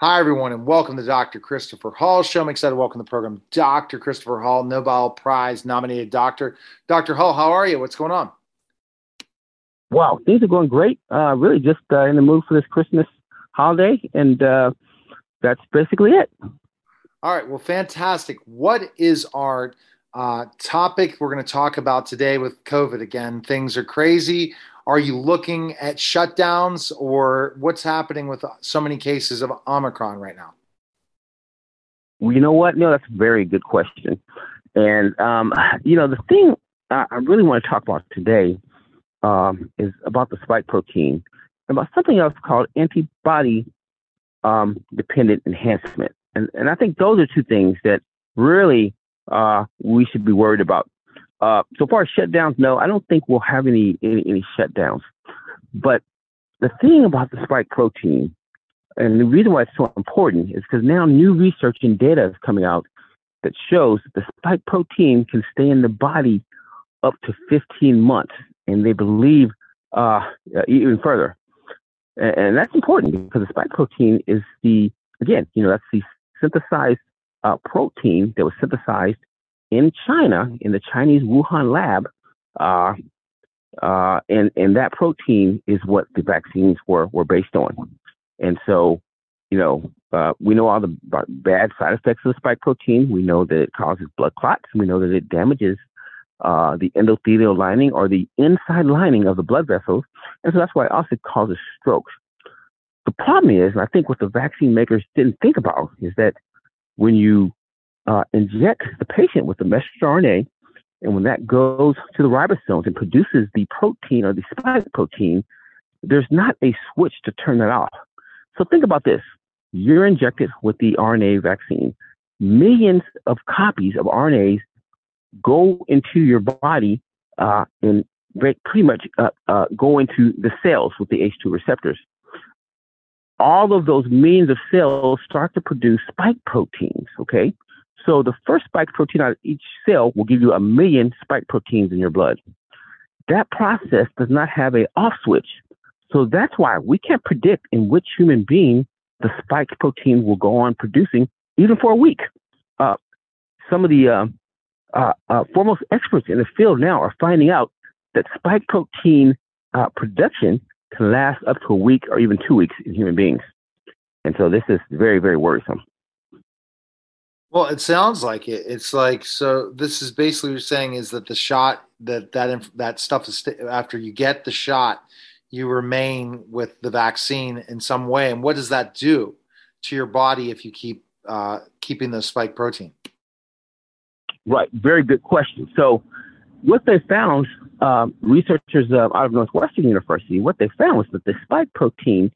Hi, everyone, and welcome to Dr. Christopher Hall show. I'm excited to welcome to the program Dr. Christopher Hall, Nobel Prize nominated doctor. Dr. Hall, how are you? What's going on? Wow, things are going great. Uh, really just uh, in the mood for this Christmas holiday, and uh, that's basically it. All right, well, fantastic. What is our uh, topic we're going to talk about today with COVID again? Things are crazy. Are you looking at shutdowns or what's happening with so many cases of Omicron right now? Well, you know what? No, that's a very good question. And, um, you know, the thing I really want to talk about today um, is about the spike protein and about something else called antibody um, dependent enhancement. And, and I think those are two things that really uh, we should be worried about. Uh, so far as shutdowns, no, I don't think we'll have any, any, any shutdowns. But the thing about the spike protein, and the reason why it's so important is because now new research and data is coming out that shows that the spike protein can stay in the body up to 15 months, and they believe uh, even further. And, that's important because the spike protein is the, again, you know, that's the synthesized uh, protein that was synthesized in China, in the Chinese Wuhan lab, uh, uh, and and that protein is what the vaccines were were based on. And so, you know, uh, we know all the bad side effects of the spike protein. We know that it causes blood clots. We know that it damages uh, the endothelial lining or the inside lining of the blood vessels, and so that's why it also causes strokes. The problem is, and I think what the vaccine makers didn't think about is that when you uh, inject the patient with the messenger RNA, and when that goes to the ribosomes and produces the protein or the spike protein, there's not a switch to turn that off. So think about this. You're injected with the RNA vaccine. Millions of copies of RNAs go into your body uh, and pretty much uh, uh, go into the cells with the ACE2 receptors. All of those millions of cells start to produce spike proteins, okay? So the first spike protein out of each cell will give you a million spike proteins in your blood. That process does not have a off switch. So that's why we can't predict in which human being the spike protein will go on producing, even for a week. Uh, some of the uh, uh, uh foremost experts in the field now are finding out that spike protein uh, production can last up to a week or even two weeks in human beings. And so this is very, very worrisome. Well, it sounds like it. It's like so. This is basically what you're saying is that the shot that that that stuff is st- after you get the shot, you remain with the vaccine in some way. And what does that do to your body if you keep uh, keeping the spike protein? Right. Very good question. So, what they found, um, researchers uh, out of Northwestern University, what they found was that the spike protein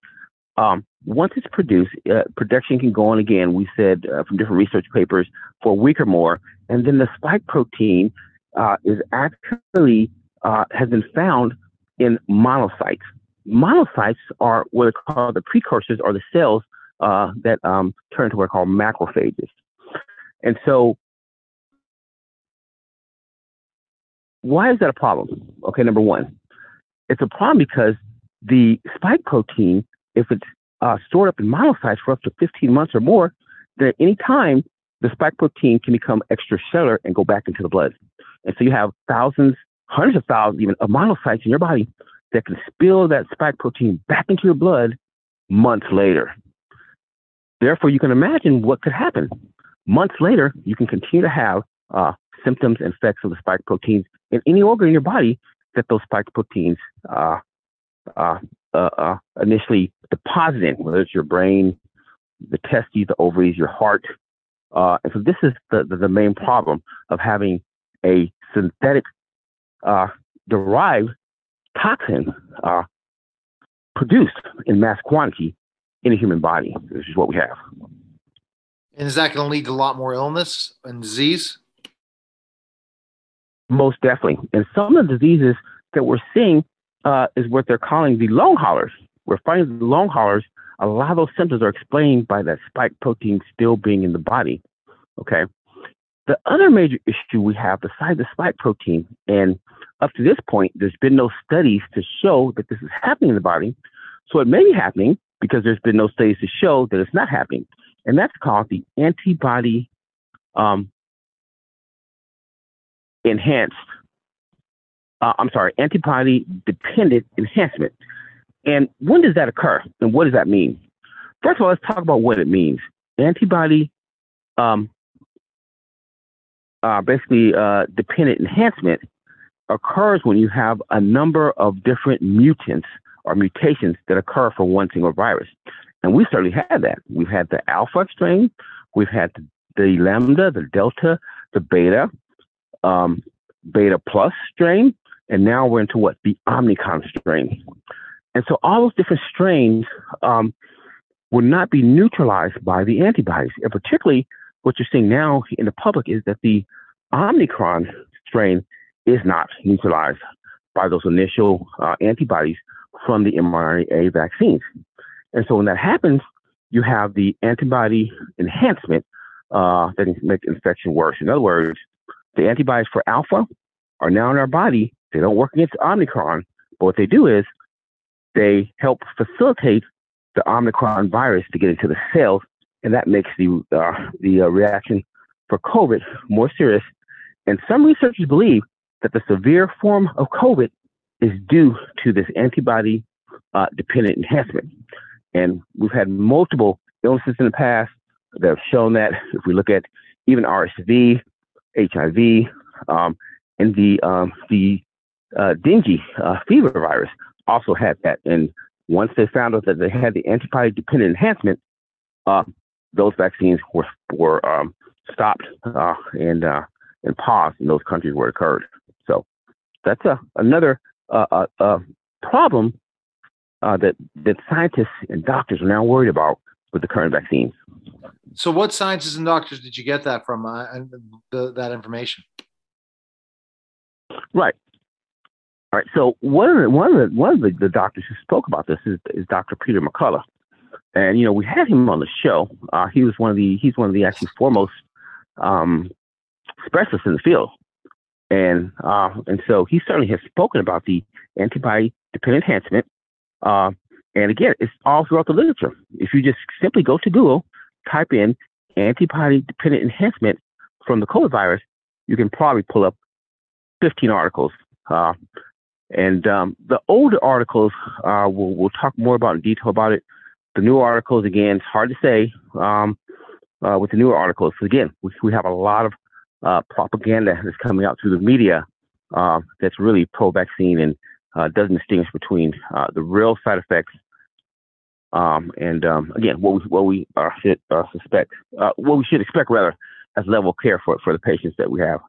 um, once it's produced, uh, production can go on again. We said uh, from different research papers for a week or more, and then the spike protein uh, is actually uh, has been found in monocytes. Monocytes are what are called the precursors or the cells uh, that um, turn to what are called macrophages. And so, why is that a problem? Okay, number one, it's a problem because the spike protein if it's uh, stored up in monocytes for up to 15 months or more, then at any time, the spike protein can become extracellular and go back into the blood. And so you have thousands, hundreds of thousands even of monocytes in your body that can spill that spike protein back into your blood months later. Therefore, you can imagine what could happen. Months later, you can continue to have uh, symptoms and effects of the spike proteins in any organ in your body that those spike proteins uh, uh, uh, initially depositing, whether it's your brain, the testes, the ovaries, your heart. Uh, and so this is the, the, the, main problem of having a synthetic uh, derived toxin uh, produced in mass quantity in a human body. This is what we have. And is that going to lead to a lot more illness and disease? Most definitely. And some of the diseases that we're seeing uh, is what they're calling the long haulers. We're finding the long haulers, a lot of those symptoms are explained by that spike protein still being in the body. Okay. The other major issue we have besides the spike protein, and up to this point, there's been no studies to show that this is happening in the body. So it may be happening, because there's been no studies to show that it's not happening. And that's called the antibody um, enhanced, uh, I'm sorry, antibody dependent enhancement. And when does that occur? And what does that mean? First of all, let's talk about what it means. Antibody um, uh, basically uh, dependent enhancement occurs when you have a number of different mutants or mutations that occur for one single virus. And we certainly had that. We've had the alpha strain, we've had the, lambda, the delta, the beta, um, beta plus strain, and now we're into what? The Omicron strain. And so all those different strains um, will not be neutralized by the antibodies. And particularly what you're seeing now in the public is that the Omicron strain is not neutralized by those initial uh, antibodies from the mRNA vaccines. And so when that happens, you have the antibody enhancement uh, that can make infection worse. In other words, the antibodies for alpha are now in our body. They don't work against Omicron, but what they do is they help facilitate the Omicron virus to get into the cells, and that makes the uh, the uh, reaction for COVID more serious. And some researchers believe that the severe form of COVID is due to this antibody uh, dependent enhancement. And we've had multiple illnesses in the past that have shown that. If we look at even RSV, HIV, um, and the um, the uh, dengue uh, fever virus also had that. And once they found out that they had the antibody dependent enhancement, uh, those vaccines were were um, stopped uh, and uh, and paused in those countries where it occurred. So that's a, another uh, problem that that scientists and doctors are now worried about with the current vaccines. So, what scientists and doctors did you get that from? Uh, the, that information. Right. All right. So one of the one of the one of the, the doctors who spoke about this is, is Dr. Peter McCullough, and you know we had him on the show. Uh, he was one of the he's one of the actually foremost um, specialists in the field, and uh, and so he certainly has spoken about the antibody dependent enhancement. Uh, and again, it's all throughout the literature. If you just simply go to Google, type in antibody dependent enhancement from the COVID virus, you can probably pull up 15 articles. Uh, and um, the older articles, uh, we'll, we'll, talk more about in detail about it. The new articles, again, it's hard to say um, uh, with the newer articles. Again, we, we have a lot of uh, propaganda that's coming out through the media uh, that's really pro-vaccine and uh, doesn't distinguish between the real side effects um, and um, again, what we what we should suspect, what we should expect rather, as level care for for the patients that we have.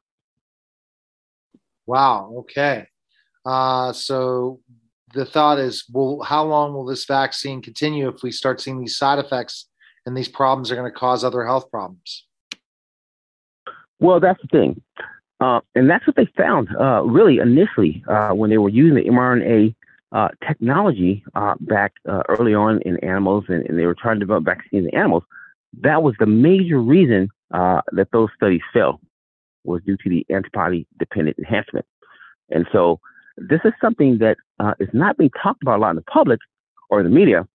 Wow. Okay. Uh, so the thought is, well, how long will this vaccine continue if we start seeing these side effects and these problems are going to cause other health problems? Well, that's the thing. Uh, and that's what they found uh, really initially uh, when they were using the mRNA uh, technology uh, back early on in animals and, and, they were trying to develop vaccines in animals. That was the major reason that those studies failed was due to the antibody dependent enhancement. And so this is something that uh, is not being talked about a lot in the public or the media,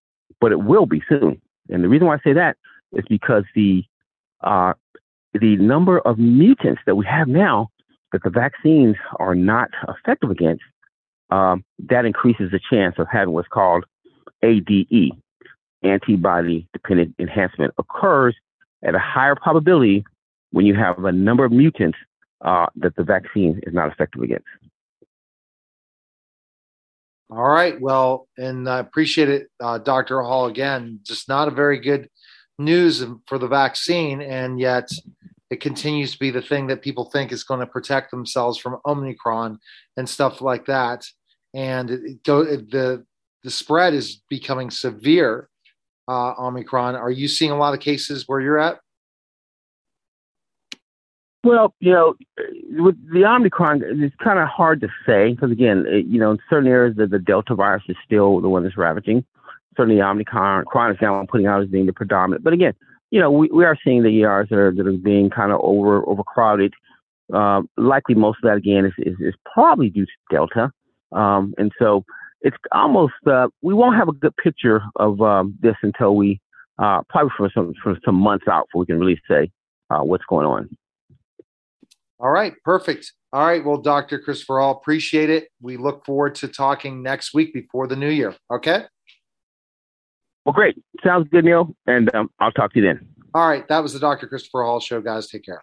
but it will be soon. And the reason why I say that is because the uh, the number of mutants that we have now that the vaccines are not effective against, um, that increases the chance of having what's called ADE, antibody dependent enhancement, occurs at a higher probability when you have a number of mutants uh, that the vaccine is not effective against. All right. Well, and I appreciate it, uh, Dr. Hall. Again, just not a very good news for the vaccine, and yet it continues to be the thing that people think is going to protect themselves from Omicron and stuff like that. And it, it, the the spread is becoming severe. Uh, Omicron. Are you seeing a lot of cases where you're at? Well, you know, with the Omicron, it's kind of hard to say because, again, it, you know, in certain areas, the, the Delta virus is still the one that's ravaging. Certainly, Omicron is now putting out as being the predominant. But again, you know, we, we are seeing the ERs that are that are being kind of over overcrowded. Um, likely, most of that again is, is, is probably due to Delta. Um, and so, it's almost uh, we won't have a good picture of um, this until we uh, probably for some for some months out before we can really say uh, what's going on. All right, perfect. All right, well, Dr. Christopher Hall, appreciate it. We look forward to talking next week before the new year. Okay. Well, great. Sounds good, Neil. And um, I'll talk to you then. All right. That was the Dr. Christopher Hall show, guys. Take care.